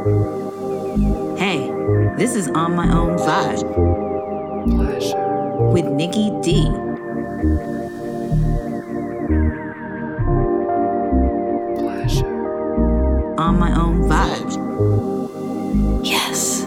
Hey, this is On My Own Vibe with Nikki D. On My Own Vibe. Yes.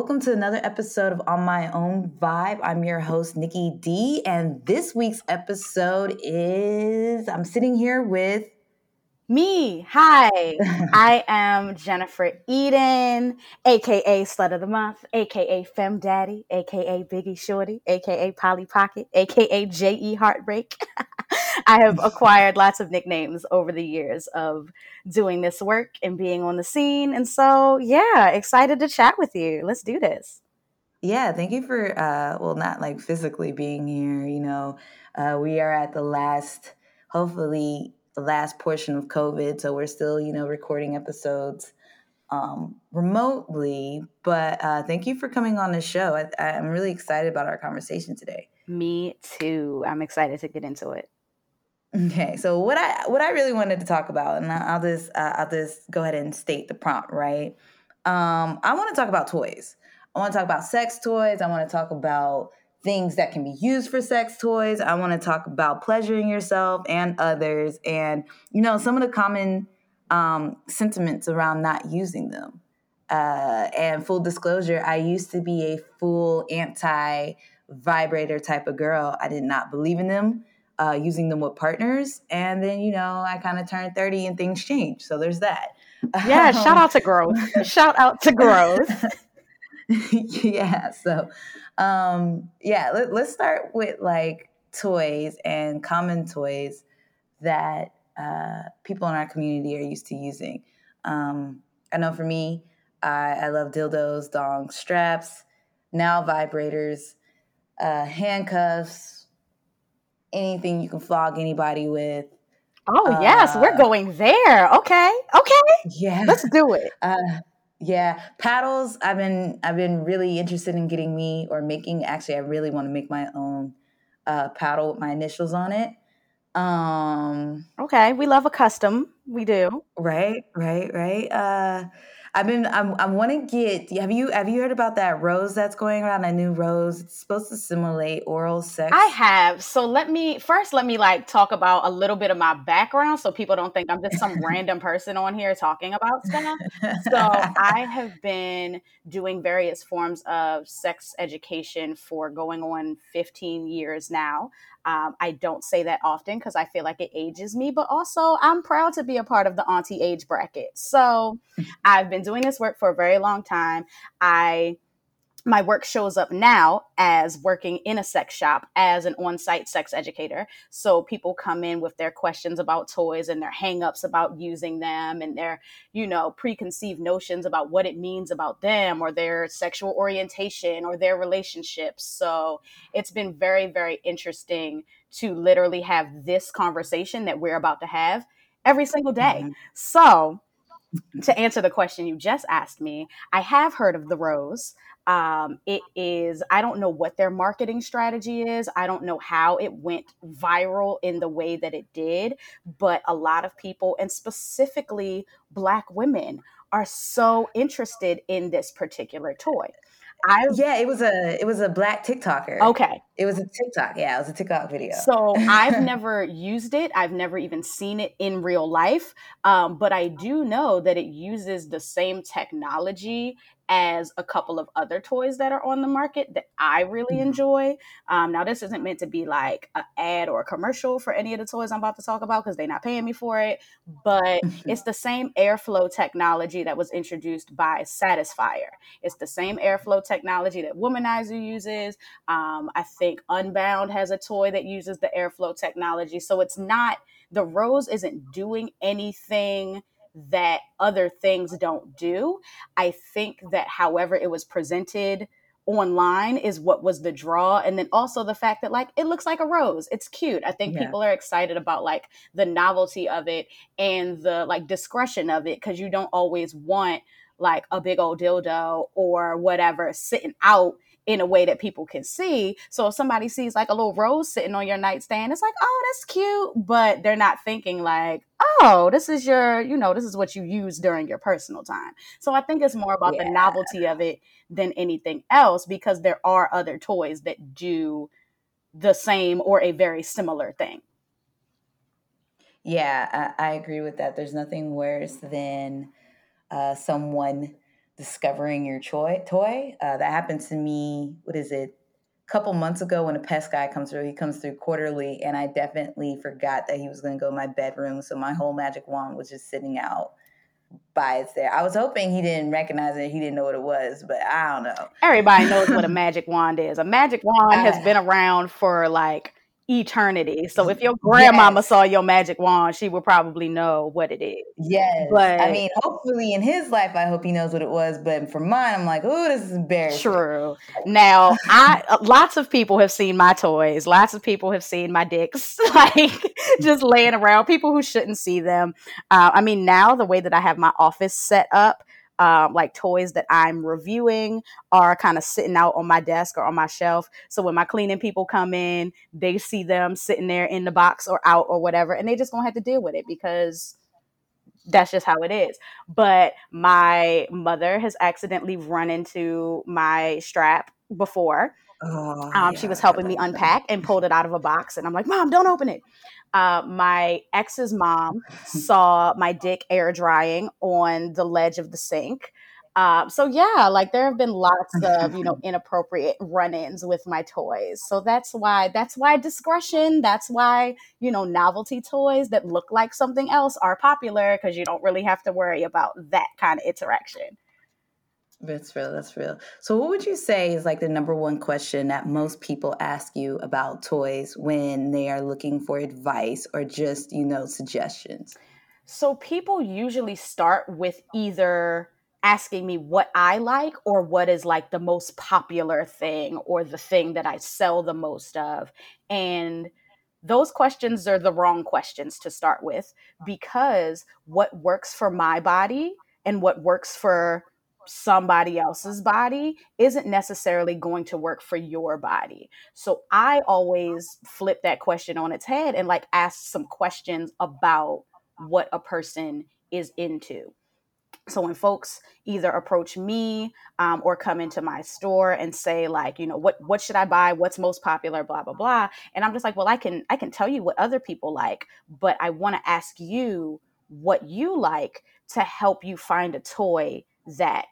Welcome to another episode of On My Own Vibe. I'm your host, Nikki D, and this week's episode is I'm sitting here with Me, hi. I am Jennifer Eden, aka Slut of the Month, aka Fem Daddy, aka Biggie Shorty, aka Polly Pocket, aka J.E. Heartbreak. I have acquired lots of nicknames over the years of doing this work and being on the scene. And so, yeah, excited to chat with you. Let's do this. Yeah, thank you for uh well not like physically being here, you know. Uh we are at the last hopefully the last portion of COVID, so we're still, you know, recording episodes um remotely, but uh thank you for coming on the show. I I'm really excited about our conversation today. Me too. I'm excited to get into it. Okay, so what I what I really wanted to talk about, and I'll just uh, I'll just go ahead and state the prompt, right? Um, I want to talk about toys. I want to talk about sex toys. I want to talk about things that can be used for sex toys. I want to talk about pleasuring yourself and others, and you know some of the common um, sentiments around not using them. Uh, and full disclosure, I used to be a full anti vibrator type of girl. I did not believe in them uh, using them with partners. And then, you know, I kind of turned 30 and things changed. So there's that. Yeah, shout out to growth. shout out to growth. yeah. So, um, yeah, let, let's start with like toys and common toys that uh, people in our community are used to using. Um, I know for me, I, I love dildos, dongs, straps, now vibrators, uh, handcuffs, anything you can flog anybody with. Oh, yes, we're Uh, going there. Okay. Okay. Yeah. Let's do it. Uh, yeah, paddles. I've been I've been really interested in getting me or making. Actually, I really want to make my own uh, paddle with my initials on it. Um, Okay. We love a custom. We do. right, right, right. Uh, I've been. I'm. I want to get. Have you Have you heard about that rose that's going around? A new rose. It's supposed to simulate oral sex. I have. So let me first let me like talk about a little bit of my background so people don't think I'm just some random person on here talking about stuff. So I have been doing various forms of sex education for going on 15 years now. Um, I don't say that often because I feel like it ages me, but also I'm proud to be a part of the auntie age bracket. So I've been doing this work for a very long time. I my work shows up now as working in a sex shop as an on-site sex educator so people come in with their questions about toys and their hangups about using them and their you know preconceived notions about what it means about them or their sexual orientation or their relationships so it's been very very interesting to literally have this conversation that we're about to have every single day Mhm. so to answer the question you just asked me, I have heard of the Rose. Um, it is, I don't know what their marketing strategy is. I don't know how it went viral in the way that it did, but a lot of people, and specifically Black women, are so interested in this particular toy. I, Yeah, it was a it was a black TikToker. okay. It was a TikTok. Yeah, it was a TikTok video. So I've never used it. I've never even seen it in real life. Um, but I do know that it uses the same technology as a couple of other toys that are on the market that I really Mhm. enjoy. Um, now, this isn't meant to be like an ad or a commercial for any of the toys I'm about to talk about because they're not paying me for it. But it's the same airflow technology that was introduced by Satisfyer. It's the same airflow technology that Womanizer uses. Um, I think Unbound has a toy that uses the airflow technology. So it's not, the Rose isn't doing anything that other things don't do. I think that however it was presented online is what was the draw and then also the fact that like it looks like a rose it's cute i think Yeah. people are excited about like the novelty of it and the like discretion of it because you don't always want like a big old dildo or whatever sitting out in a way that people can see. So if somebody sees like a little rose sitting on your nightstand, it's like, oh, that's cute. But they're not thinking like, oh, this is your, you know, this is what you use during your personal time. So I think it's more about yeah. the novelty of it than anything else because there are other toys that do the same or a very similar thing. Yeah, I, I agree with that. There's nothing worse than uh, someone discovering your toy. toy. Uh, that happened to me, what is it, a couple months ago when a pest guy comes through. He comes through quarterly, and I definitely forgot that he was going to go my bedroom. So my whole magic wand was just sitting out by its there. I was hoping he didn't recognize it. He didn't know what it was, but I don't know. Everybody knows what a magic wand is. A magic wand has been around for like eternity. So if your grandmama yes. saw your magic wand, she would probably know what it is. Yes. But I mean, hopefully in his life, I hope he knows what it was. But for mine, I'm like, oh, this is embarrassing. True. Now, I uh, lots of people have seen my toys. Lots of people have seen my dicks, like just laying around. People who shouldn't see them. Uh, I mean, now the way that I have my office set up um, like toys that I'm reviewing are kind of sitting out on my desk or on my shelf. So when my cleaning people come in, they see them sitting there in the box or out or whatever, and they just gonna have to deal with it because that's just how it is. But my mother has accidentally run into my strap before. Oh, um, yeah, she was helping me unpack and pulled it out of a box, and I'm like, "Mom, don't open it." Uh, my ex's mom saw my dick air drying on the ledge of the sink. Um, so yeah, like there have been lots of you know inappropriate run-ins with my toys. So that's why that's why discretion. That's why you know novelty toys that look like something else are popular because you don't really have to worry about that kind of interaction. That's real. That's real. So, what would you say is like the number one question that most people ask you about toys when they are looking for advice or just, you know, suggestions? So, people usually start with either asking me what I like or what is like the most popular thing or the thing that I sell the most of. And those questions are the wrong questions to start with because what works for my body and what works for somebody else's body isn't necessarily going to work for your body. So I always flip that question on its head and like ask some questions about what a person is into. So when folks either approach me um, or come into my store and say like, you know, what what should I buy? What's most popular? Blah blah blah. And I'm just like, well, I can I can tell you what other people like, but I want to ask you what you like to help you find a toy that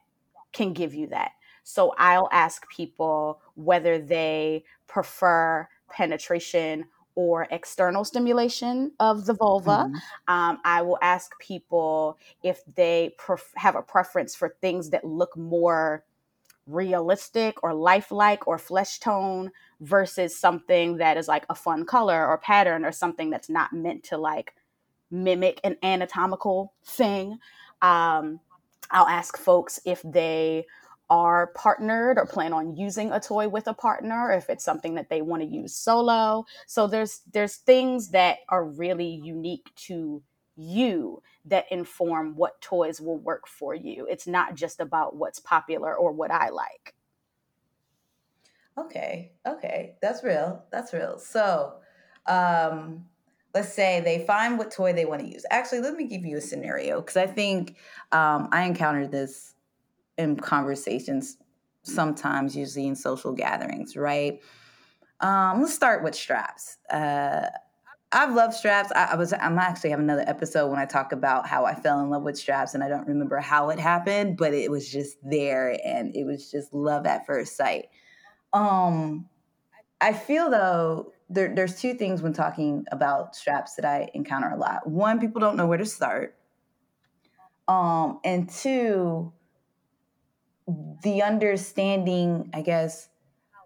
can give you that. So I'll ask people whether they prefer penetration or external stimulation of the vulva. Mm-hmm. Um, I will ask people if they pref- have a preference for things that look more realistic or lifelike or flesh tone versus something that is like a fun color or pattern or something that's not meant to like mimic an anatomical thing. Um, I'll ask folks if they are partnered or plan on using a toy with a partner if it's something that they want to use solo. So there's there's things that are really unique to you that inform what toys will work for you. It's not just about what's popular or what i like. Okay okay that's real that's real. So um let's say they find what toy they want to use. Actually, let me give you a scenario because I think um, I encountered this in conversations sometimes, usually in social gatherings, right? Um, let's start with straps. Uh, I've loved straps. I, I, was I'm actually have another episode when I talk about how I fell in love with straps and I don't remember how it happened, but it was just there and it was just love at first sight. Um I feel though there, there's two things when talking about straps that I encounter a lot. One, people don't know where to start. Um, and two, the understanding, I guess,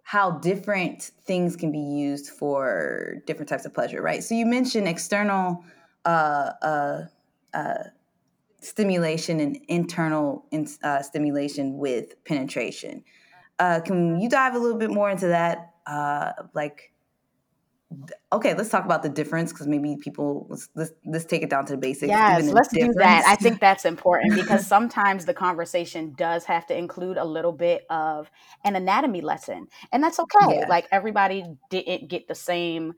how different things can be used for different types of pleasure, right? So you mentioned external uh, uh, uh, stimulation and internal in, uh, stimulation with penetration. Uh, can you dive a little bit more into that? Uh, like, okay, let's talk about the difference because maybe people let's, let's, let's take it down to the basics. Yes, let's difference. do that. I think that's important because sometimes the conversation does have to include a little bit of an anatomy lesson, and that's okay. Yeah. Like everybody didn't get the same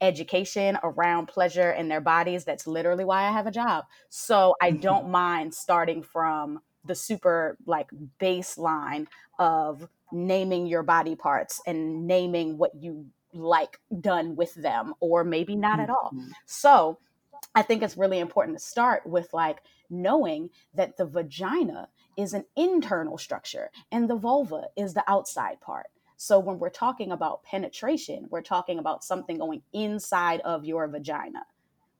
education around pleasure in their bodies. That's literally why I have a job. So I mm-hmm. don't mind starting from the super like baseline of naming your body parts and naming what you like done with them or maybe not at all. Mm-hmm. So I think it's really important to start with like knowing that the vagina is an internal structure and the vulva is the outside part. So when we're talking about penetration, we're talking about something going inside of your vagina.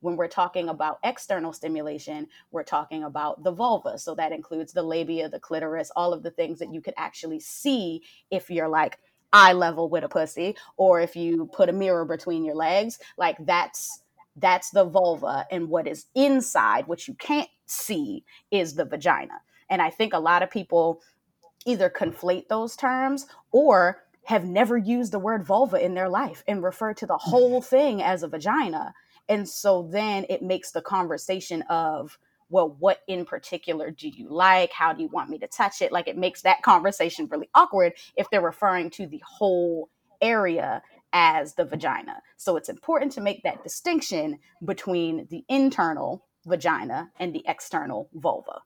When we're talking about external stimulation, we're talking about the vulva. So that includes the labia, the clitoris, all of the things that you could actually see if you're like eye level with a pussy or if you put a mirror between your legs like that's that's the vulva and what is inside what you can't see is the vagina. And i think a lot of people either conflate those terms or have never used the word vulva in their life and refer to the mm. whole thing as a vagina. And so then it makes the conversation of well, what in particular do you like? How do you want me to touch it? Like it makes that conversation really awkward if they're referring to the whole area as the vagina. So it's important to make that distinction between the internal vagina and the external vulva.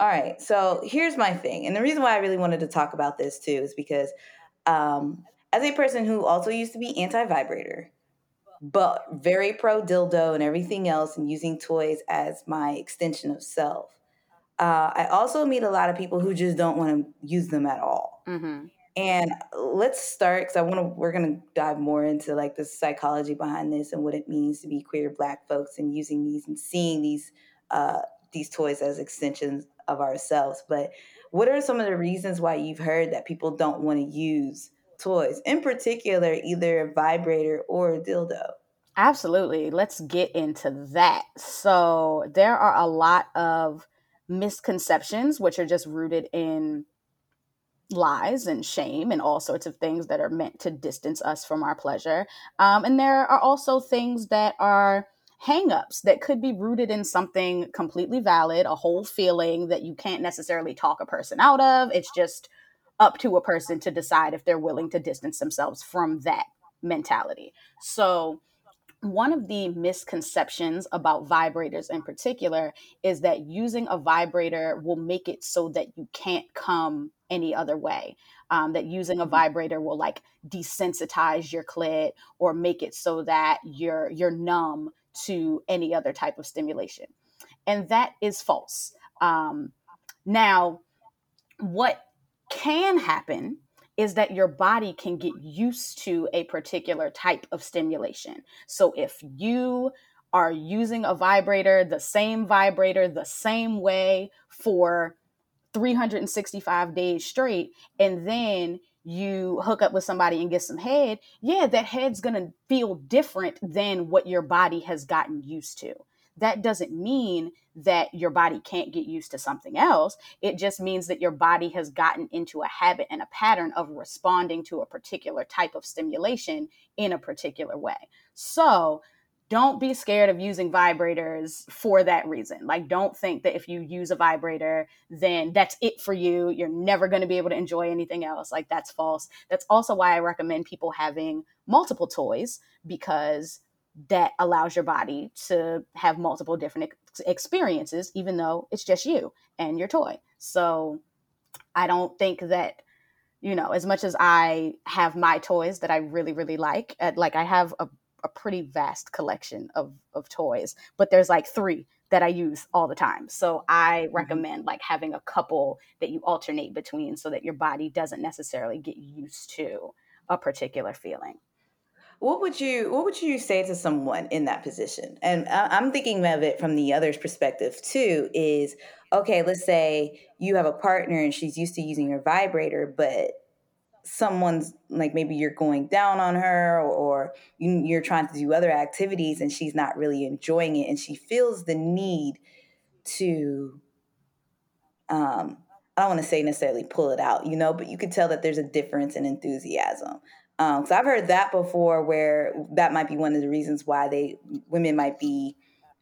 All right. So here's my thing. And the reason why I really wanted to talk about this too is because um, as a person who also used to be anti vibrator, but very pro dildo and everything else and using toys as my extension of self. Uh, I also meet a lot of people who just don't want to use them at all. Mm-hmm. And let's start because I want to. We're gonna dive more into like the psychology behind this and what it means to be queer Black folks and using these and seeing these uh, these toys as extensions of ourselves. But what are some of the reasons why you've heard that people don't want to use toys, in particular, either a vibrator or dildo? Absolutely. Let's get into that. So, there are a lot of misconceptions, which are just rooted in lies and shame and all sorts of things that are meant to distance us from our pleasure. Um, and there are also things that are hangups that could be rooted in something completely valid, a whole feeling that you can't necessarily talk a person out of. It's just up to a person to decide if they're willing to distance themselves from that mentality. So, one of the misconceptions about vibrators in particular is that using a vibrator will make it so that you can't come any other way. Um, that using a mm-hmm. vibrator will like desensitize your clit or make it so that you're you're numb to any other type of stimulation, and that is false. Um, now, what can happen is that your body can get used to a particular type of stimulation. So if you are using a vibrator, the same vibrator, the same way for 365 days straight, and then you hook up with somebody and get some head, yeah, that head's gonna feel different than what your body has gotten used to that doesn't mean that your body can't get used to something else. It just means that your body has gotten into a habit and a pattern of responding to a particular type of stimulation in a particular way. So, don't be scared of using vibrators for that reason. Like, don't think that if you use a vibrator, then that's it for you. You're never going to be able to enjoy anything else. Like, that's false. That's also why I recommend people having multiple toys because that allows your body to have multiple different ex- experiences, even though it's just you and your toy. So I don't think that, you know, as much as I have my toys that I really, really like, uh, like I have a, a pretty vast collection of, of toys, but there's like three that I use all the time. So I mm-hmm. recommend like having a couple that you alternate between so that your body doesn't necessarily get used to a particular feeling what would you what would you say to someone in that position? And I, am thinking of it from the other's perspective too is okay let's say you have a partner and she's used to using your vibrator but someone's like maybe you're going down on her or, you, are trying to do other activities and she's not really enjoying it and she feels the need to um I don't want to say necessarily pull it out, you know, but you could tell that there's a difference in enthusiasm Um, so I've heard that before, where that might be one of the reasons why they women might be,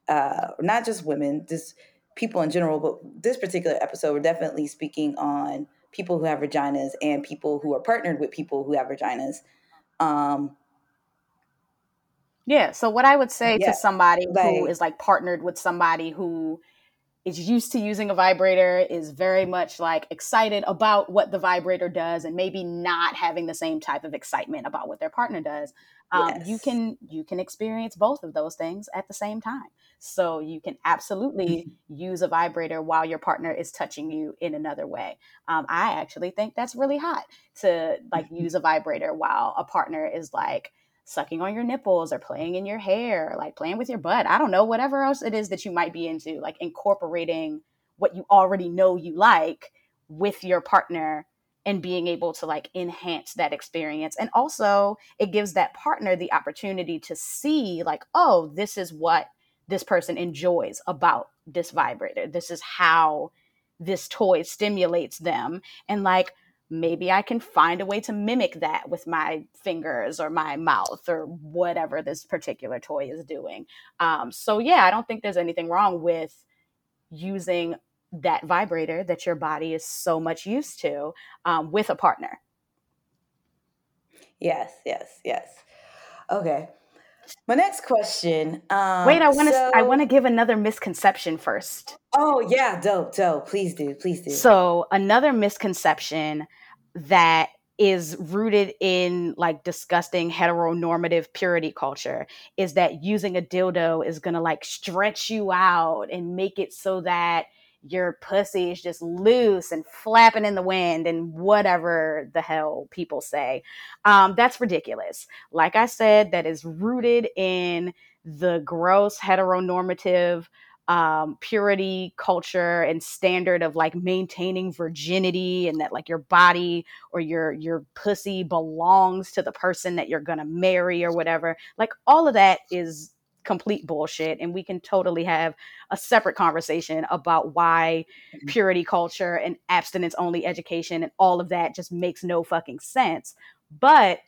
uh, not just women, just people in general, but this particular episode, we're definitely speaking on people who have vaginas and people who are partnered with people who have vaginas. Um, yeah. So what I would say yeah, to somebody like, who is like partnered with somebody who is used to using a vibrator, is very much like excited about what the vibrator does, and maybe not having the same type of excitement about what their partner does. Um, yes. You can you can experience both of those things at the same time. So you can absolutely mm-hmm. use a vibrator while your partner is touching you in another way. Um, I actually think that's really hot to like mm-hmm. use a vibrator while a partner is like sucking on your nipples or playing in your hair, like playing with your butt. I don't know, whatever else it is that you might be into, like incorporating what you already know you like with your partner and being able to like enhance that experience. And also, it gives that partner the opportunity to see, like, oh, this is what this person enjoys about this vibrator. This is how this toy stimulates them. And like, maybe I can find a way to mimic that with my fingers or my mouth or whatever this particular toy is doing. Um, so, yeah, I don't think there's anything wrong with using that vibrator that your body is so much used to um, with a partner. Yes, yes, yes. Okay. My next question. Um, Wait, I want to. So, I want to give another misconception first. Oh yeah, dope, dope. Please do, please do. So another misconception that is rooted in like disgusting heteronormative purity culture is that using a dildo is going to like stretch you out and make it so that your pussy is just loose and flapping in the wind and whatever the hell people say. Um, that's ridiculous. Like I said, that is rooted in the gross heteronormative um, purity culture and standard of like maintaining virginity and that like your body or your your pussy belongs to the person that you're gonna marry or whatever like all of that is complete bullshit and we can totally have a separate conversation about why mm-hmm. purity culture and abstinence only education and all of that just makes no fucking sense but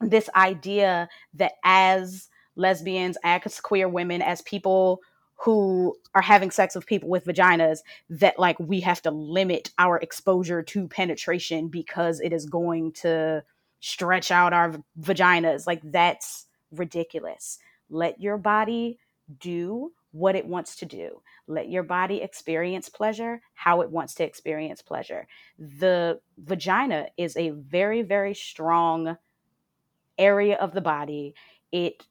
this idea that as lesbians as queer women as people who are having sex with people with vaginas that like we have to limit our exposure to penetration because it is going to stretch out our vaginas. Like that's ridiculous. Let your body do what it wants to do. Let your body experience pleasure how it wants to experience pleasure. The vagina is a very very strong area of the body. It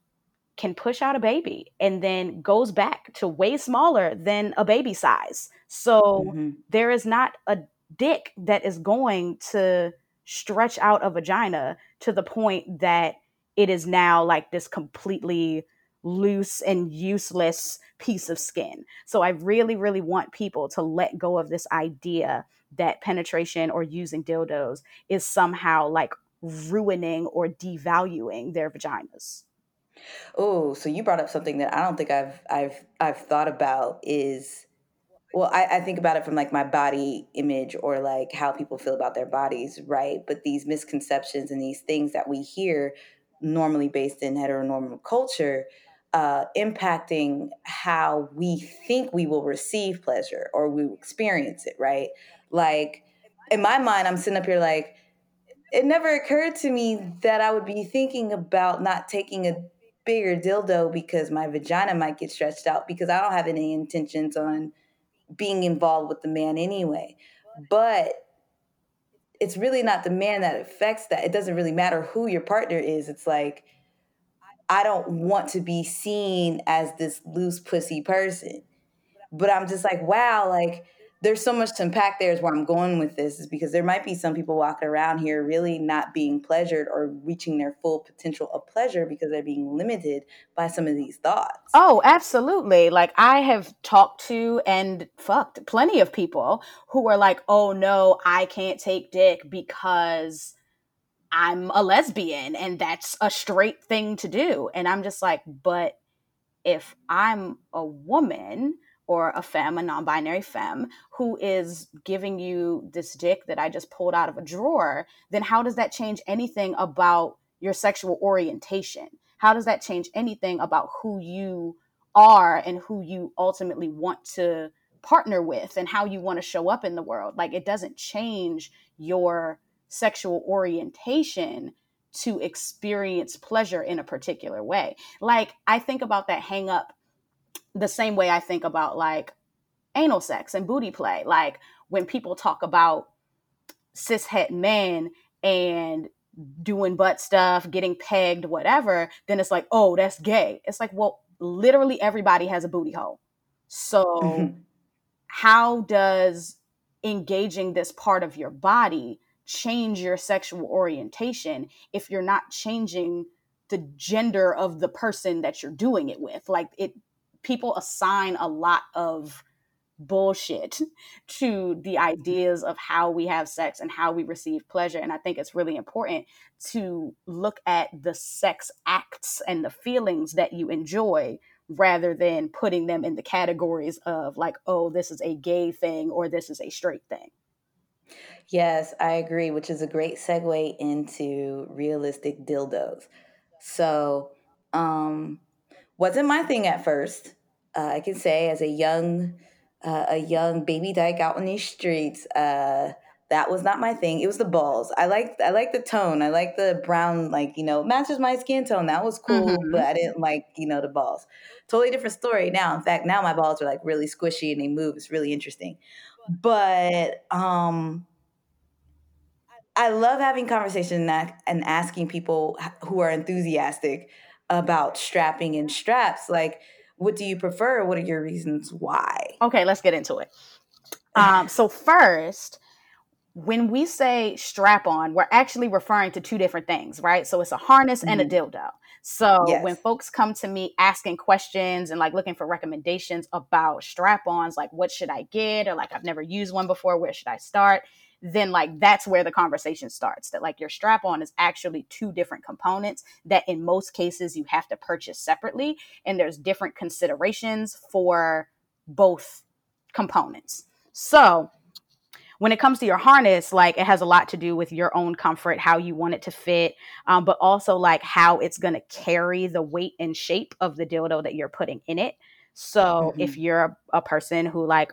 can push out a baby and then goes back to way smaller than a baby size. So mm-hmm. there is not a dick that is going to stretch out a vagina to the point that it is now like this completely loose and useless piece of skin. So I really, really want people to let go of this idea that penetration or using dildos is somehow like ruining or devaluing their vaginas. Oh, so you brought up something that I don't think I've I've I've thought about is well, I, I think about it from like my body image or like how people feel about their bodies, right? But these misconceptions and these things that we hear normally based in heteronormative culture uh, impacting how we think we will receive pleasure or we experience it, right? Like in my mind, I'm sitting up here like, it never occurred to me that I would be thinking about not taking a bigger dildo because my vagina might get stretched out because I don't have any intentions on being involved with the man anyway. But it's really not the man that affects that. It doesn't really matter who your partner is. It's like, I don't want to be seen as this loose pussy person. But I'm just like, wow, like, there's so much to unpack there is where I'm going with this is because there might be some people walking around here really not being pleasured or reaching their full potential of pleasure because they're being limited by some of these thoughts. Oh, absolutely. Like I have talked to and fucked plenty of people who are like, "Oh no, I can't take dick because I'm a lesbian and that's a straight thing to do." And I'm just like, "But if I'm a woman, or a femme, a non binary femme, who is giving you this dick that I just pulled out of a drawer, then how does that change anything about your sexual orientation? How does that change anything about who you are and who you ultimately want to partner with and how you want to show up in the world? Like it doesn't change your sexual orientation to experience pleasure in a particular way. Like I think about that hang up the same way I think about like anal sex and booty play. Like when people talk about cis het men and doing butt stuff, getting pegged, whatever, then it's like, oh, that's gay. It's like, well, literally everybody has a booty hole. So, mm-hmm. how does engaging this part of your body change your sexual orientation if you're not changing the gender of the person that you're doing it with? Like, it, people assign a lot of bullshit to the ideas of how we have sex and how we receive pleasure. And I think it's really important to look at the sex acts and the feelings that you enjoy rather than putting them in the categories of like, oh, this is a gay thing or this is a straight thing. Yes, I agree, which is a great segue into realistic dildos. So, um, wasn't my thing at first. Uh, I can say as a young uh, a young baby dyke out on these streets. Uh, that was not my thing. It was the balls. I like I like the tone. I like the brown, like you know, matches my skin tone. That was cool, mm-hmm. but I didn't like you know the balls. Totally different story now. In fact, now my balls are like really squishy and they move. It's really interesting. But um, I love having conversation and asking people who are enthusiastic about strapping and straps. Like what do you prefer? What are your reasons why? Okay, let's get into it. Um, so first, when we say strap on, we're actually referring to two different things, right? So it's a harness mm-hmm. and a mm-hmm. dildo. So yes. when folks come to me asking questions and like looking for recommendations about strap ons, like what should I get? Or like I've never used one before, where should I start? Then like that's where the conversation starts that like your strap on is actually two different components that in most cases you have to purchase separately and there's different considerations for both components so when it comes to your harness like it has a lot to do with your own comfort how you want it to fit um, but also like how it's going to carry the weight and shape of the dildo that you're putting in it so mm-hmm. if you're a, a person who like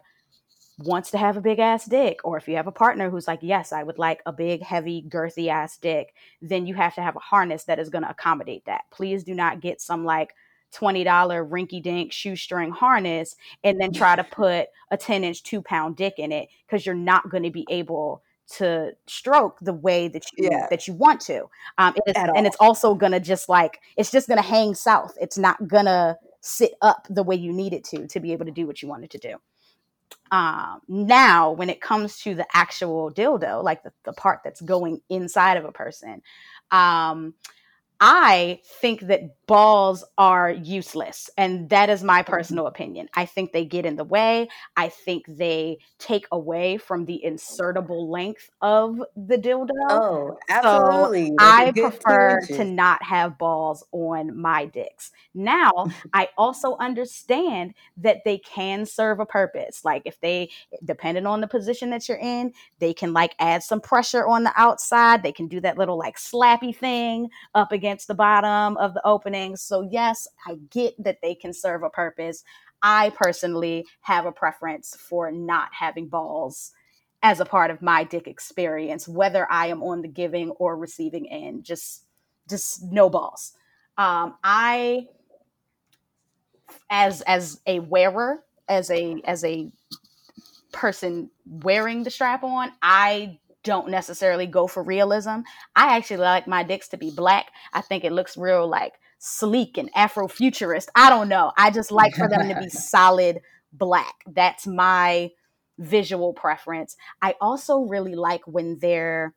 wants to have a big ass dick, or if you have a partner who's like, yes, I would like a big, heavy, girthy ass dick, then you have to have a harness that is going to accommodate that. Please do not get some like $20 rinky dink shoestring harness and then try to put a 10 inch, two pound dick in it because you're not going to be able to stroke the way that you yeah. that you want to um it is, and it's also gonna just like it's just gonna hang south it's not gonna sit up the way you need it to to be able to do what you wanted to do um, now, when it comes to the actual dildo, like the, the part that's going inside of a person, um, I think that balls are useless. And that is my personal opinion. I think they get in the way. I think they take away from the insertable length of the dildo. Oh, absolutely. So I prefer to not have balls on my dicks. Now, I also understand that they can serve a purpose. Like if they, depending on the position that you're in, they can like add some pressure on the outside. They can do that little like slappy thing up against against the bottom of the opening. So, yes, I get that they can serve a purpose. I personally have a preference for not having balls as a part of my dick experience, whether I am on the giving or receiving end. Just, just no balls. Um, I, as as a wearer, as a as a person wearing the strap on, I don't necessarily go for realism. I actually like my dicks to be black. I think it looks real like sleek and Afrofuturist. I don't know. I just like for them to be solid black. That's my visual preference. I also really like when they're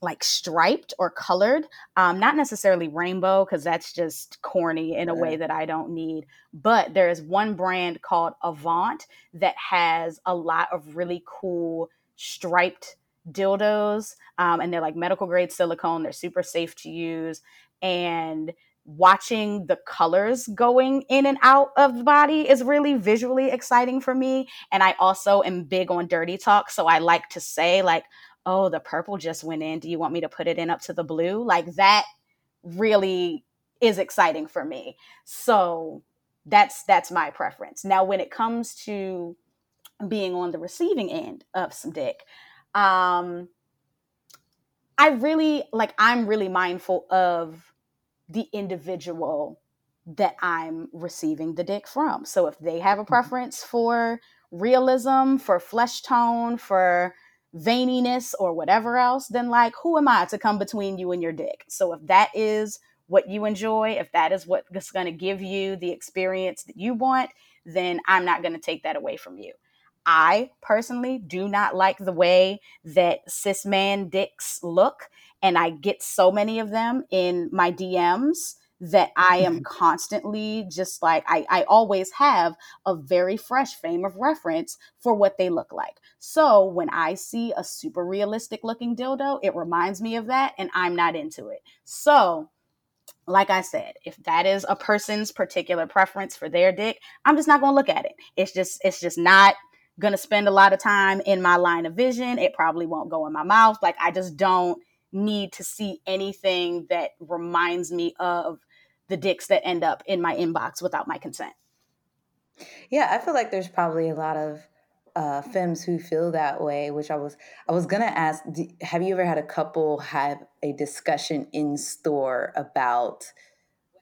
like striped or colored um, not necessarily rainbow because that's just corny in a way that i don't need but there is one brand called avant that has a lot of really cool striped dildos um, and they're like medical grade silicone they're super safe to use and watching the colors going in and out of the body is really visually exciting for me and i also am big on dirty talk so i like to say like oh the purple just went in do you want me to put it in up to the blue like that really is exciting for me. So that's that's my preference. Now when it comes to being on the receiving end of some dick, um I really like I'm really mindful of the individual that I'm receiving the dick from. So if they have a mm-hmm. preference for realism, for flesh tone, for veininess or whatever else, then like who am I to come between you and your dick? So if that is what you enjoy, if that is what's going to give you the experience that you want, then I'm not going to take that away from you. I personally do not like the way that cis man dicks look, and I get so many of them in my DMs that I am constantly just like I, I always have a very fresh frame of reference for what they look like. So when I see a super realistic looking dildo, it reminds me of that and I'm not into it. So like I said, if that is a person's particular preference for their dick, I'm just not going to look at it. It's just it's just not going to spend a lot of time in my line of vision. It probably won't go in my mouth. Like I just don't need to see anything that reminds me of the dicks that end up in my inbox without my consent. Yeah, I feel like there's probably a lot of uh, femmes who feel that way. Which I was I was gonna ask: Have you ever had a couple have a discussion in store about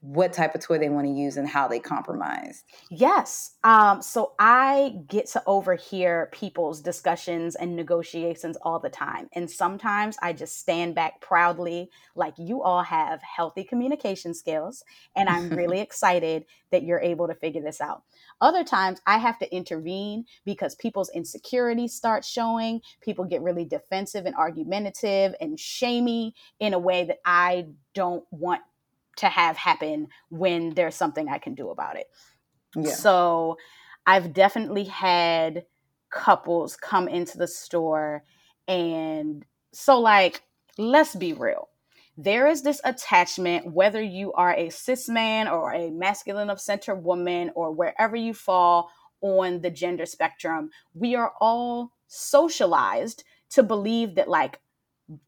what type of toy they want to use and how they compromise. Yes. Um, so I get to overhear people's discussions and negotiations all the time. And sometimes I just stand back proudly, like you all have healthy communication skills. And I'm really excited that you're able to figure this out. Other times I have to intervene because people's insecurities start showing. People get really defensive and argumentative and shamey in a way that I don't want to have happen when there's something I can do about it. Yeah. So I've definitely had couples come into the store and so like let's be real there is this attachment whether you are a cis man or a masculine of center woman or wherever you fall on the gender spectrum we are all socialized to believe that like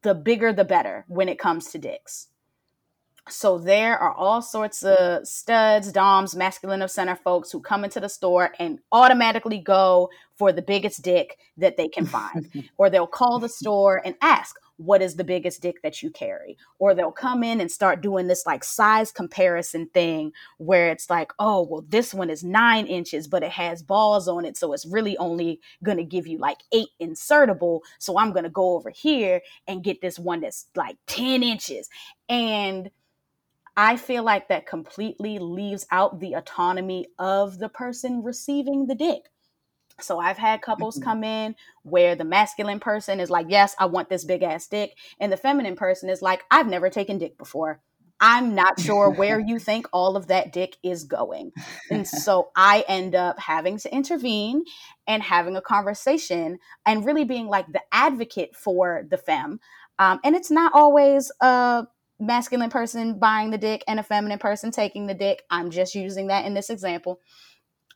the bigger the better when it comes to dicks so there are all sorts of studs, doms, masculine of center folks who come into the store and automatically go for the biggest dick that they can find. or they'll call the store and ask, what is the biggest dick that you carry? Or they'll come in and start doing this like size comparison thing where it's like, oh, well, this one is nine inches, but it has balls on it. So it's really only going to give you like eight insertable. So I'm going to go over here and get this one that's like 10 inches. And I feel like that completely leaves out the autonomy of the person receiving the dick. So I've had couples mm-hmm. come in where the masculine person is like, "Yes, I want this big ass dick," and the feminine person is like, "I've never taken dick before. I'm not sure where you think all of that dick is going." And so I end up having to intervene and having a conversation and really being like the advocate for the fem. Um, and it's not always a masculine person buying the dick and a feminine person taking the dick. I'm just using that in this example.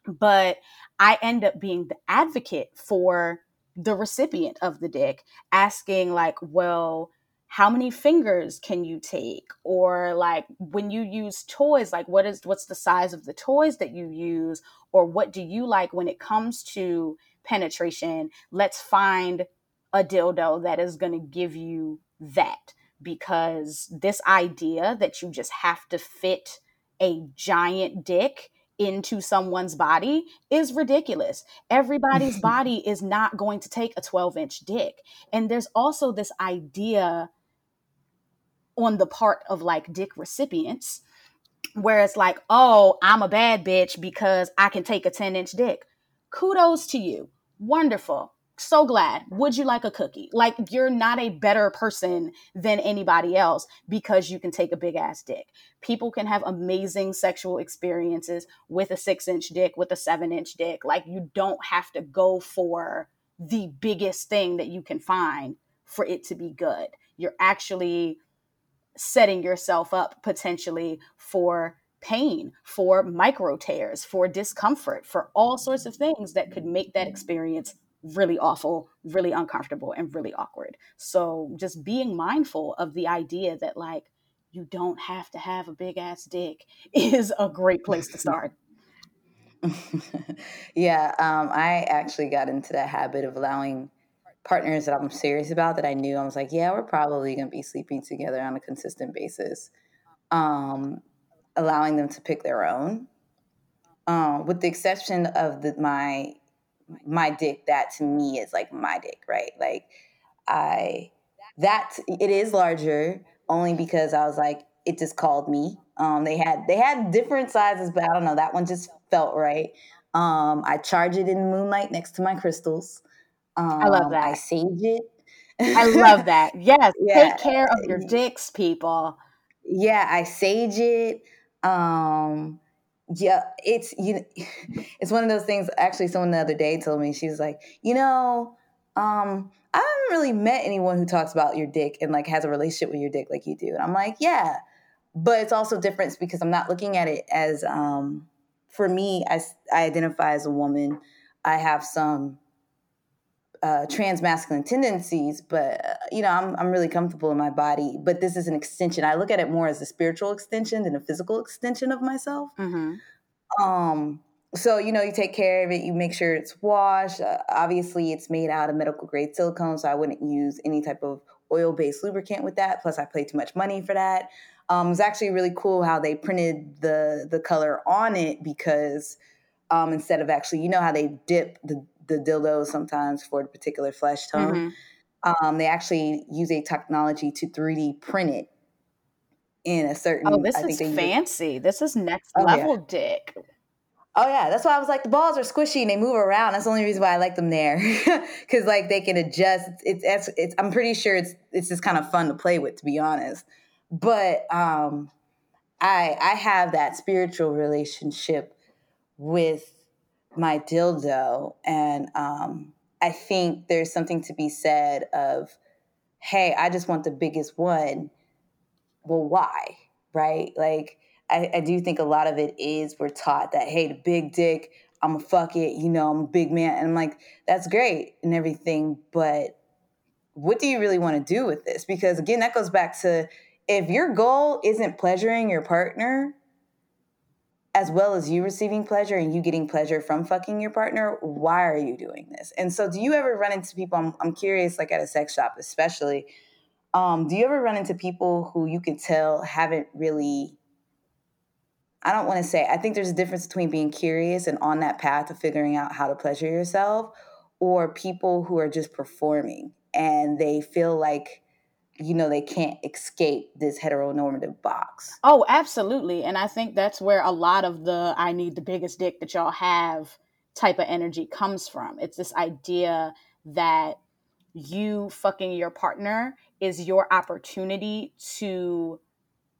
But I end up being the advocate for the recipient of the dick, asking, like, well, how many fingers can you take or like when you use toys like what is what's the size of the toys that you use or what do you like when it comes to penetration let's find a dildo that is going to give you that because this idea that you just have to fit a giant dick into someone's body is ridiculous. Everybody's body is not going to take a 12 inch dick. And there's also this idea on the part of like dick recipients where it's like, oh, I'm a bad bitch because I can take a 10 inch dick. Kudos to you. Wonderful so glad. Would you like a cookie? Like you're not a better person than anybody else because you can take a big ass dick. People can have amazing sexual experiences with a six inch dick, with a seven inch dick. Like you don't have to go for the biggest thing that you can find for it to be good. You're actually setting yourself up potentially for pain, for micro tears, for discomfort, for all sorts of things that could make that experience really awful, really uncomfortable, and really awkward. So just being mindful of the idea that, like, you don't have to have a big ass dick is a great place to start. yeah, um, I actually got into that habit of allowing partners that I'm serious about that I knew I was like, yeah, we're probably going to be sleeping together on a consistent basis. Um, allowing them to pick their own, um, with the exception of the, my my dick. That to me is like my dick, right? Like I that it is larger only because I was like it just called me. Um, they had they had different sizes, but I don't know that one just felt right. Um, I charge it in moonlight next to my crystals. Um, I love that. I sage it. I love that. Yes, yeah. take care of your dicks, people. Yeah, I sage it. Um, yeah, it's you. It's one of those things. Actually, someone the other day told me she was like, you know, um, I haven't really met anyone who talks about your dick and like has a relationship with your dick like you do. And I'm like, yeah, but it's also different because I'm not looking at it as um, for me. I I identify as a woman. I have some uh, trans masculine tendencies, but uh, you know, I'm I'm really comfortable in my body. But this is an extension. I look at it more as a spiritual extension than a physical extension of myself. Mm-hmm. Um, so you know, you take care of it. You make sure it's washed. Uh, obviously, it's made out of medical grade silicone, so I wouldn't use any type of oil based lubricant with that. Plus, I paid too much money for that. Um, it's actually really cool how they printed the the color on it because um, instead of actually, you know, how they dip the the dildo sometimes for a particular flesh tone. Mm-hmm. Um, they actually use a technology to 3D print it in a certain. Oh, this I is fancy. This is next oh, level yeah. dick. Oh yeah, that's why I was like the balls are squishy and they move around. That's the only reason why I like them there, because like they can adjust. It's, it's it's I'm pretty sure it's it's just kind of fun to play with, to be honest. But um, I I have that spiritual relationship with my dildo. And um, I think there's something to be said of, hey, I just want the biggest one. Well, why? Right? Like, I, I do think a lot of it is we're taught that, hey, the big dick, I'm a fuck it, you know, I'm a big man. And I'm like, that's great and everything, but what do you really want to do with this? Because again, that goes back to if your goal isn't pleasuring your partner, as well as you receiving pleasure and you getting pleasure from fucking your partner, why are you doing this? And so, do you ever run into people? I'm, I'm curious, like at a sex shop, especially. Um, do you ever run into people who you can tell haven't really? I don't want to say. I think there's a difference between being curious and on that path of figuring out how to pleasure yourself, or people who are just performing and they feel like you know they can't escape this heteronormative box. Oh, absolutely. And I think that's where a lot of the I need the biggest dick that y'all have type of energy comes from. It's this idea that you fucking your partner is your opportunity to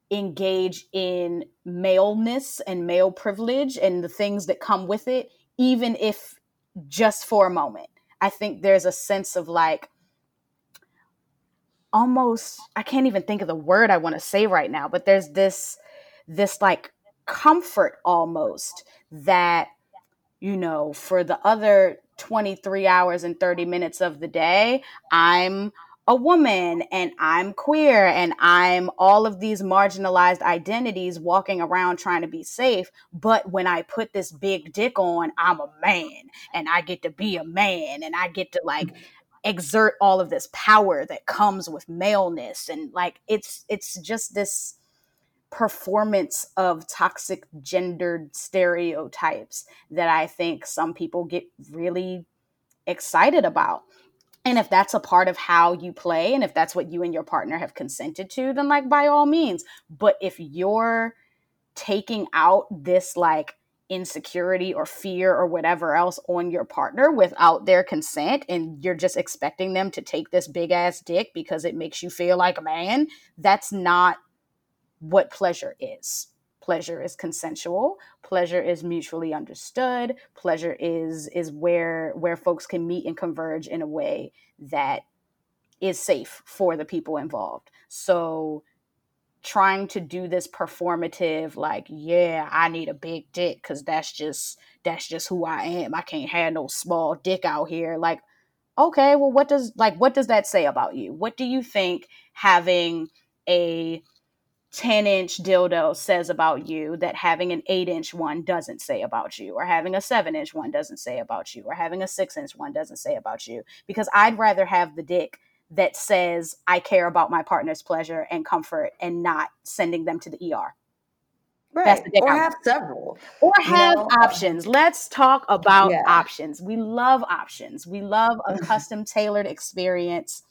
engage in maleness and male privilege and the things that come with it, even if just for a moment. I think there's a sense of like, almost I can't even think of the word I want to say right now, but there's this this like comfort almost that you know, for the other 23 hours and 30 minutes of the day, I'm a woman and I'm queer and I'm all of these marginalized identities walking around trying to be safe. But when I put this big dick on, I'm a man and I get to be a man and I get to like exert all of this power that comes with maleness and like it's it's just this performance of toxic gendered stereotypes that I think some people get really excited about. And if that's a part of how you play and if that's what you and your partner have consented to, then like by all means. But if you're taking out this like insecurity or fear or whatever else on your partner without their consent and you're just expecting them to take this big ass dick because it makes you feel like a man, that's not what pleasure is. Pleasure is consensual. Pleasure is mutually understood. Pleasure is is where where folks can meet and converge in a way that is safe for the people involved. So trying to do this performative like yeah i need a big dick because that's just that's just who i am. I can't have no small dick out here. Like okay well what does like what does that say about you? What do you think having a 10 inch dildo says about you that having an 8 inch one doesn't say about you, or having a 7 inch one doesn't say about you, or having a 6 inch one doesn't say about you. Because I'd rather have the dick that says I care about my partner's pleasure and comfort and not sending them to the ER. Right. or have several. Or have know? options. Let's talk about yeah. options. We love options. We love a custom tailored experience.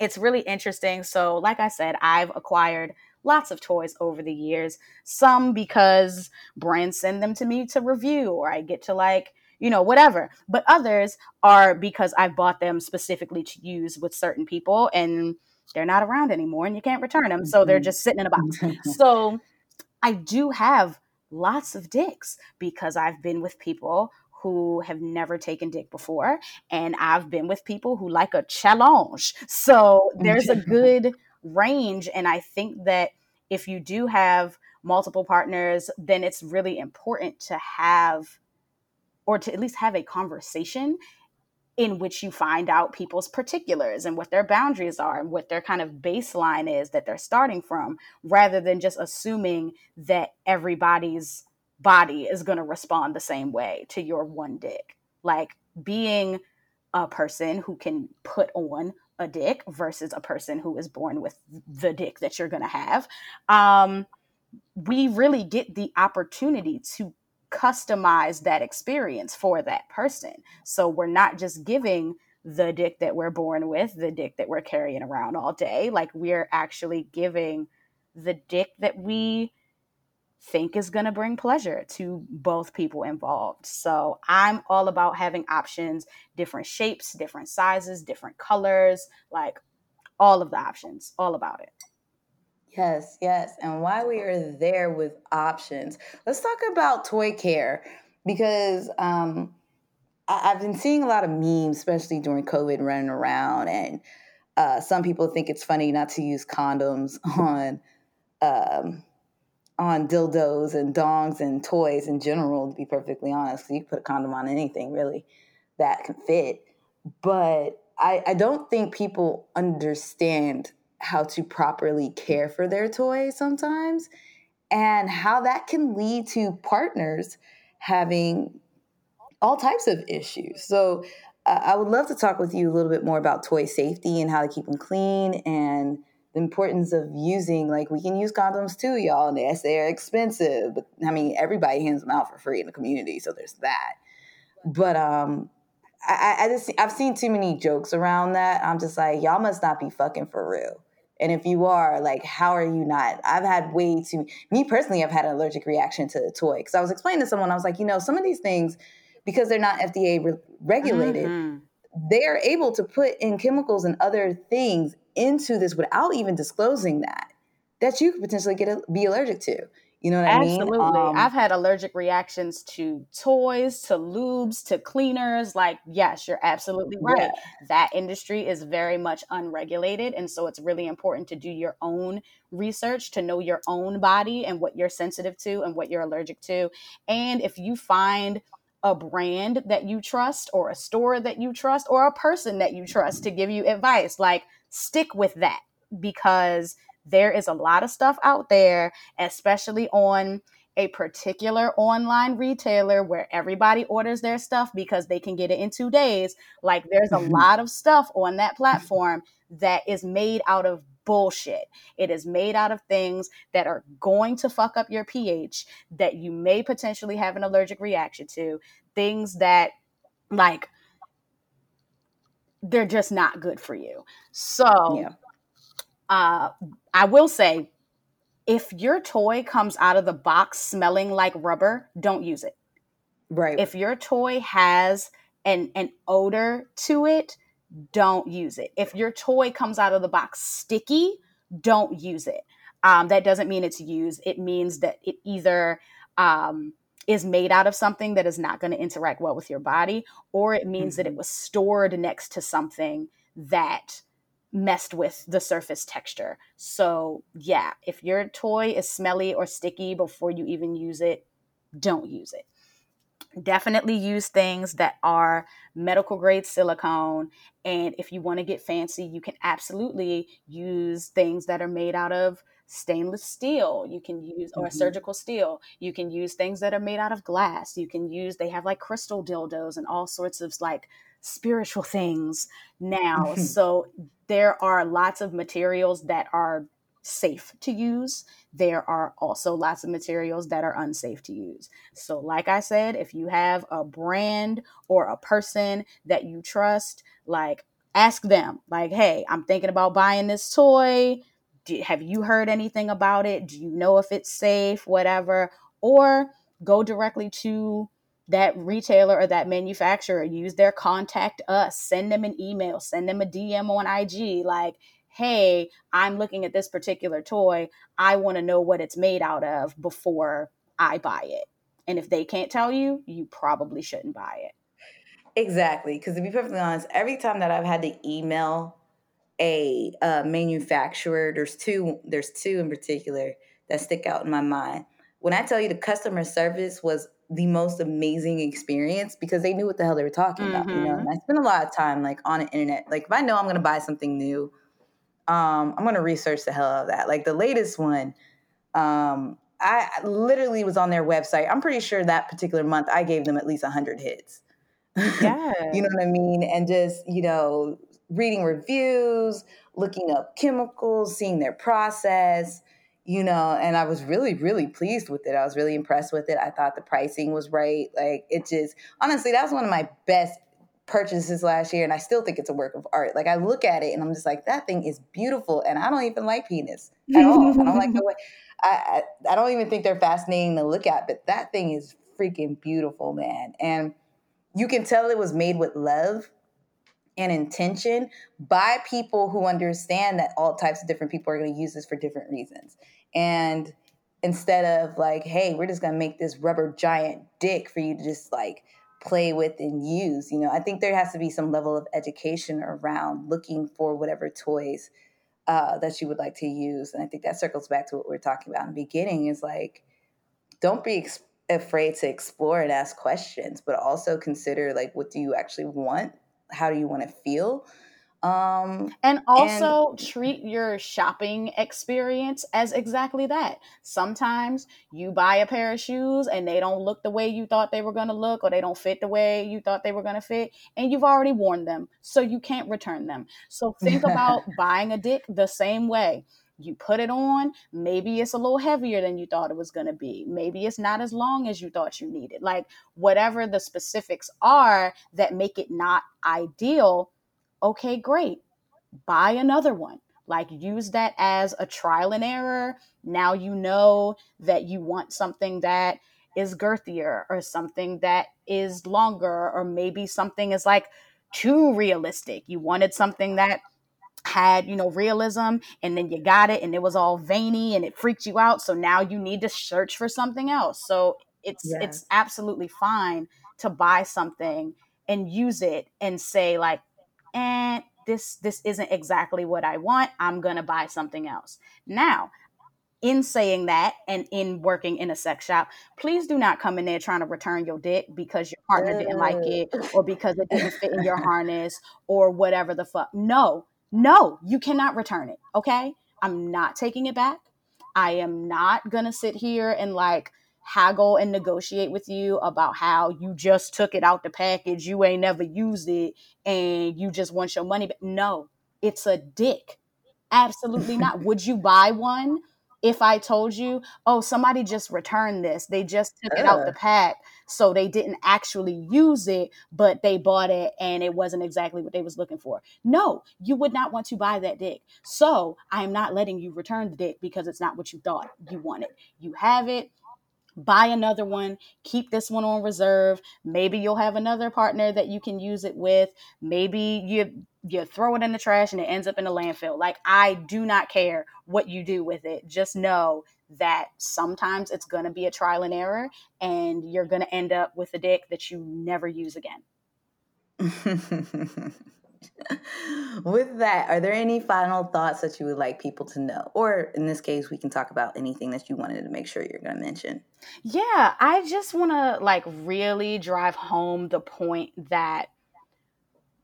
It's really interesting. So, like I said, I've acquired lots of toys over the years. Some because brands send them to me to review, or I get to like, you know, whatever. But others are because I've bought them specifically to use with certain people and they're not around anymore and you can't return them. So they're mm-hmm. just sitting in a box. so I do have lots of dicks because I've been with people who have never taken dick before and I've been with people who like a challenge. So there's a good range and I think that if you do have multiple partners, then it's really important to have or to at least have a conversation in which you find out people's particulars and what their boundaries are and what their kind of baseline is that they're starting from, rather than just assuming that everybody's body is going to respond the same way to your one dick. Like being a person who can put on a dick versus a person who is born with the dick that you're going to have. Um, we really get the opportunity to customize that experience for that person. So we're not just giving the dick that we're born with, the dick that we're carrying around all day. Like we're actually giving the dick that we think is going to bring pleasure to both people involved. So I'm all about having options, different shapes, different sizes, different colors, like all of the options, all about it. Yes, yes. And why we are there with options. Let's talk about toy care because um, I- have been seeing a lot of memes, especially during COVID, running around. And uh, some people think it's funny not to use condoms on. Um, on dildos and dongs and toys in general, to be perfectly honest. You can put a condom on anything really that can fit. But I, I don't think people understand how to properly care for their toys sometimes and how that can lead to partners having all types of issues. So, uh, I would love to talk with you a little bit more about toy safety and how to keep them clean and the importance of using like we can use condoms too, y'all. And yes, they are expensive, but I mean everybody hands them out for free in the community, so there's that. But um, I, I just I've seen too many jokes around that. I'm just like, y'all must not be fucking for real. And if you are, like, how are you not? I've had way too, me personally, I've had an allergic reaction to the toy. Because I was explaining to someone, I was like, you know, some of these things, because they're not FDA re- regulated, mm-hmm. they are able to put in chemicals and other things into this without even disclosing that, that you could potentially get a, be allergic to. You know what Absolutely. I mean? Absolutely. Um, I've had allergic reactions to toys, to lubes, to cleaners. Like, yes, you're absolutely right. Yeah. That industry is very much unregulated. And so it's really important to do your own research to know your own body and what you're sensitive to and what you're allergic to. And if you find a brand that you trust or a store that you trust or a person that you trust to give you advice, like, stick with that because there is a lot of stuff out there, especially on a particular online retailer where everybody orders their stuff because they can get it in two days. Like there's a lot of stuff on that platform that is made out of bullshit. It is made out of things that are going to fuck up your pH, that you may potentially have an allergic reaction to, things that like they're just not good for you. So yeah uh, I will say, if your toy comes out of the box smelling like rubber, don't use it. Right. If your toy has an an odor to it, don't use it. If your toy comes out of the box sticky, don't use it. Um, that doesn't mean it's used. It means that it either um, is made out of something that is not going to interact well with your body, or it means mm-hmm. that it mm-hmm. was stored next to something that messed with the surface texture. So, yeah, if your toy is smelly or sticky before you even use it, don't use it. Definitely use things that are medical grade silicone. And if you want to get fancy, you can absolutely use things that are made out of stainless steel you can use or mm-hmm. surgical steel you can use things that are made out of glass you can use they have like crystal dildos and all sorts of like spiritual things now. Mm-hmm. So there are lots of materials that are safe to use. There are also lots of materials that are unsafe to use. So like i said if you have a brand or a person that you trust like ask them like hey i'm thinking about buying this toy. Do, have you heard anything about it? Do you know if it's safe, whatever? Or go directly to that retailer or that manufacturer, use their contact us, send them an email, send them a DM on IG like, hey, I'm looking at this particular toy. I want to know what it's made out of before I buy it. And if they can't tell you, you probably shouldn't buy it. Exactly. Because to be perfectly honest, every time that I've had to email a uh, manufacturer. There's two. There's two in particular that stick out in my mind. When I tell you the customer service was the most amazing experience because they knew what the hell they were talking mm-hmm. about. You know, and I spend a lot of time like on the internet. Like if I know I'm going to buy something new, um, I'm going to research the hell out of that. Like the latest one, um, I literally was on their website. I'm pretty sure that particular month I gave them at least 100 hits. Yeah. you know what I mean? And just, you know, reading reviews, looking up chemicals, seeing their process, you know, and I was really, really pleased with it. I was really impressed with it. I thought the pricing was right. Like it just honestly, that was one of my best purchases last year, and I still think it's a work of art. Like I look at it and I'm just like, that thing is beautiful, and I don't even like penis at all. I don't like the way. I, I I don't even think they're fascinating to look at, but that thing is freaking beautiful, man. And you can tell it was made with love and intention by people who understand that all types of different people are going to use this for different reasons. And instead of like, hey, we're just to make this rubber giant dick for you to just like play with and use, you know, I think there has to be some level of education around looking for whatever toys uh, that you would like to use. And I think that circles back to what we are talking about in the beginning is like, don't be ex- afraid to explore and ask questions, but also consider like, what do you actually want how do you want to feel um, and also and, treat your shopping experience as exactly that. Sometimes you buy a pair of shoes and they don't look the way you thought they were going to look, or they don't fit the way you thought they were going to fit, and you've already worn them, so you can't return them. So think about buying a dick the same way you put it on maybe it's a little heavier than you thought it was going to be maybe it's not as long as you thought you needed like whatever the specifics are that make it not ideal okay great buy another one. Like use that as a trial and error. Now you know that you want something that is girthier or something that is longer or maybe something is like too realistic. You wanted something that had you know realism and then you got it and it was all veiny and it freaked you out so now you need to search for something else. So it's yes. it's absolutely fine to buy something and use it and say like and eh, this this isn't exactly what i want i'm gonna buy something else now in saying that and in working in a sex shop, please do not come in there trying to return your dick because your partner didn't like it or because it didn't fit in your harness or whatever the fuck. No, no, you cannot return it. Okay. I'm not taking it back. I am not going to sit here and like haggle and negotiate with you about how you just took it out the package, you ain't never used it, and you just want your money But No, it's a dick. Absolutely not. Would you buy one? if I told you, oh, somebody just returned this, they just took it out the pack, so they didn't actually use it, but they bought it and it wasn't exactly what they was looking for. No, you would not want to buy that dick. So I am not letting you return the dick because it's not what you thought you wanted. You have it buy another one keep this one on reserve. Maybe you'll have another partner that you can use it with. Maybe you you throw it in the trash and it ends up in a landfill. Like i do not care what you do with it. Just know that sometimes it's going to be a trial and error and you're going to end up with a dick that you never use again With that, are there any final thoughts that you would like people to know? Or in this case, we can talk about anything that you wanted to make sure you're going to mention. Yeah, I just want to like really drive home the point that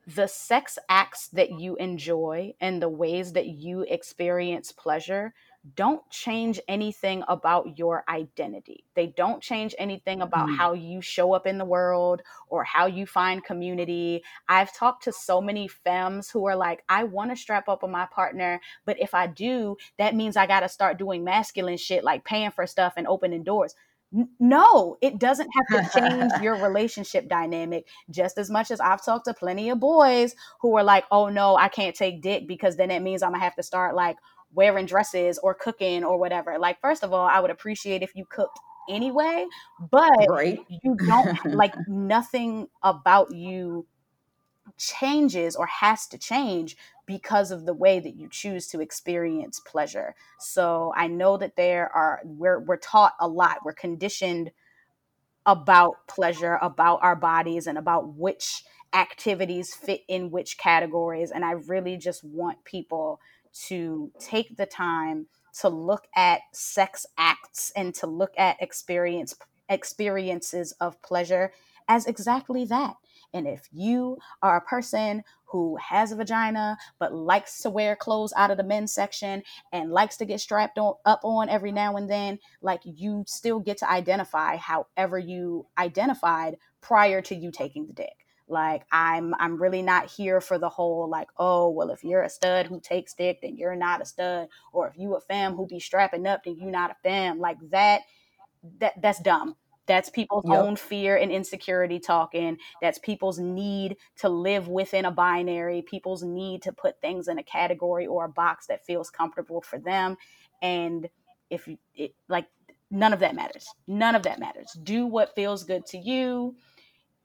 the sex acts that you enjoy and the ways that you experience pleasure don't change anything about your identity. They don't change anything about mm. how you show up in the world or how you find community. I've talked to so many femmes who are like, I want to strap up on my partner, but if I do, that means I got to start doing masculine shit like paying for stuff and opening doors no, it doesn't have to change your relationship dynamic just as much as I've talked to plenty of boys who are like, oh no, I can't take dick because then it means I'm gonna have to start like wearing dresses or cooking or whatever. Like, first of all, I would appreciate if you cooked anyway, but right. you don't like nothing about you changes or has to change because of the way that you choose to experience pleasure. So I know that there are we're we're taught a lot. We're conditioned about pleasure, about our bodies and about which activities fit in which categories and I really just want people to take the time to look at sex acts and to look at experience experiences of pleasure as exactly that and if you are a person who has a vagina but likes to wear clothes out of the men's section and likes to get strapped on, up on every now and then, like you still get to identify however you identified prior to you taking the dick. Like I'm I'm really not here for the whole like, oh, well, if you're a stud who takes dick, then you're not a stud. Or if you a femme who be strapping up, then you're not a femme. Like that, that that's dumb. That's people's yep. own fear and insecurity talking. That's people's need to live within a binary, people's need to put things in a category or a box that feels comfortable for them. And if you, it, like, none of that matters. None of that matters. Do what feels good to you.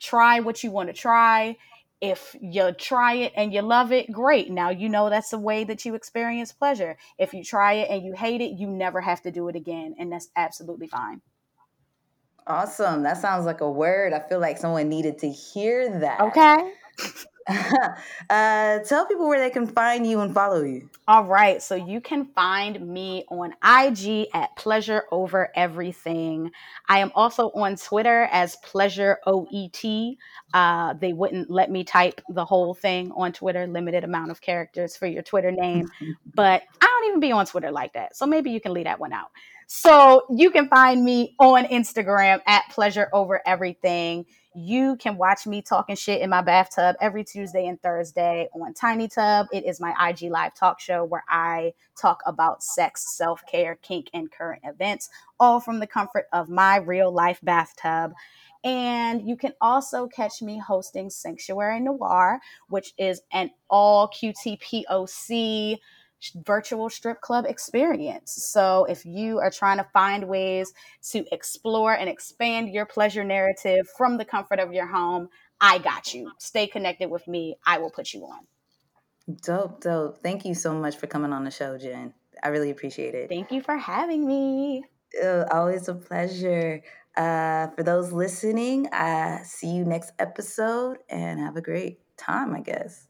Try what you want to try. If you try it and you love it, great. Now you know that's the way that you experience pleasure. If you try it and you hate it, you never have to do it again. And that's absolutely fine. Awesome. That sounds like a word. I feel like someone needed to hear that. Okay. uh, tell people where they can find you and follow you. All right. So you can find me on IG at Pleasure Over Everything. I am also on Twitter as Pleasure OET. Uh, they wouldn't let me type the whole thing on Twitter, limited amount of characters for your Twitter name. but I don't even be on Twitter like that. So maybe you can leave that one out. So you can find me on Instagram at Pleasure Over Everything. You can watch me talking shit in my bathtub every Tuesday and Thursday on Tiny Tub. It is my IG live talk show where I talk about sex, self care, kink, and current events, all from the comfort of my real life bathtub. And you can also catch me hosting Sanctuary Noir, which is an all QTPOC virtual strip club experience. So if you are trying to find ways to explore and expand your pleasure narrative from the comfort of your home, I got you. Stay connected with me. I will put you on. Dope, dope. Thank you so much for coming on the show, Jen. I really appreciate it. Thank you for having me. Uh, always a pleasure. Uh, for those listening, I see you next episode and have a great time, I guess.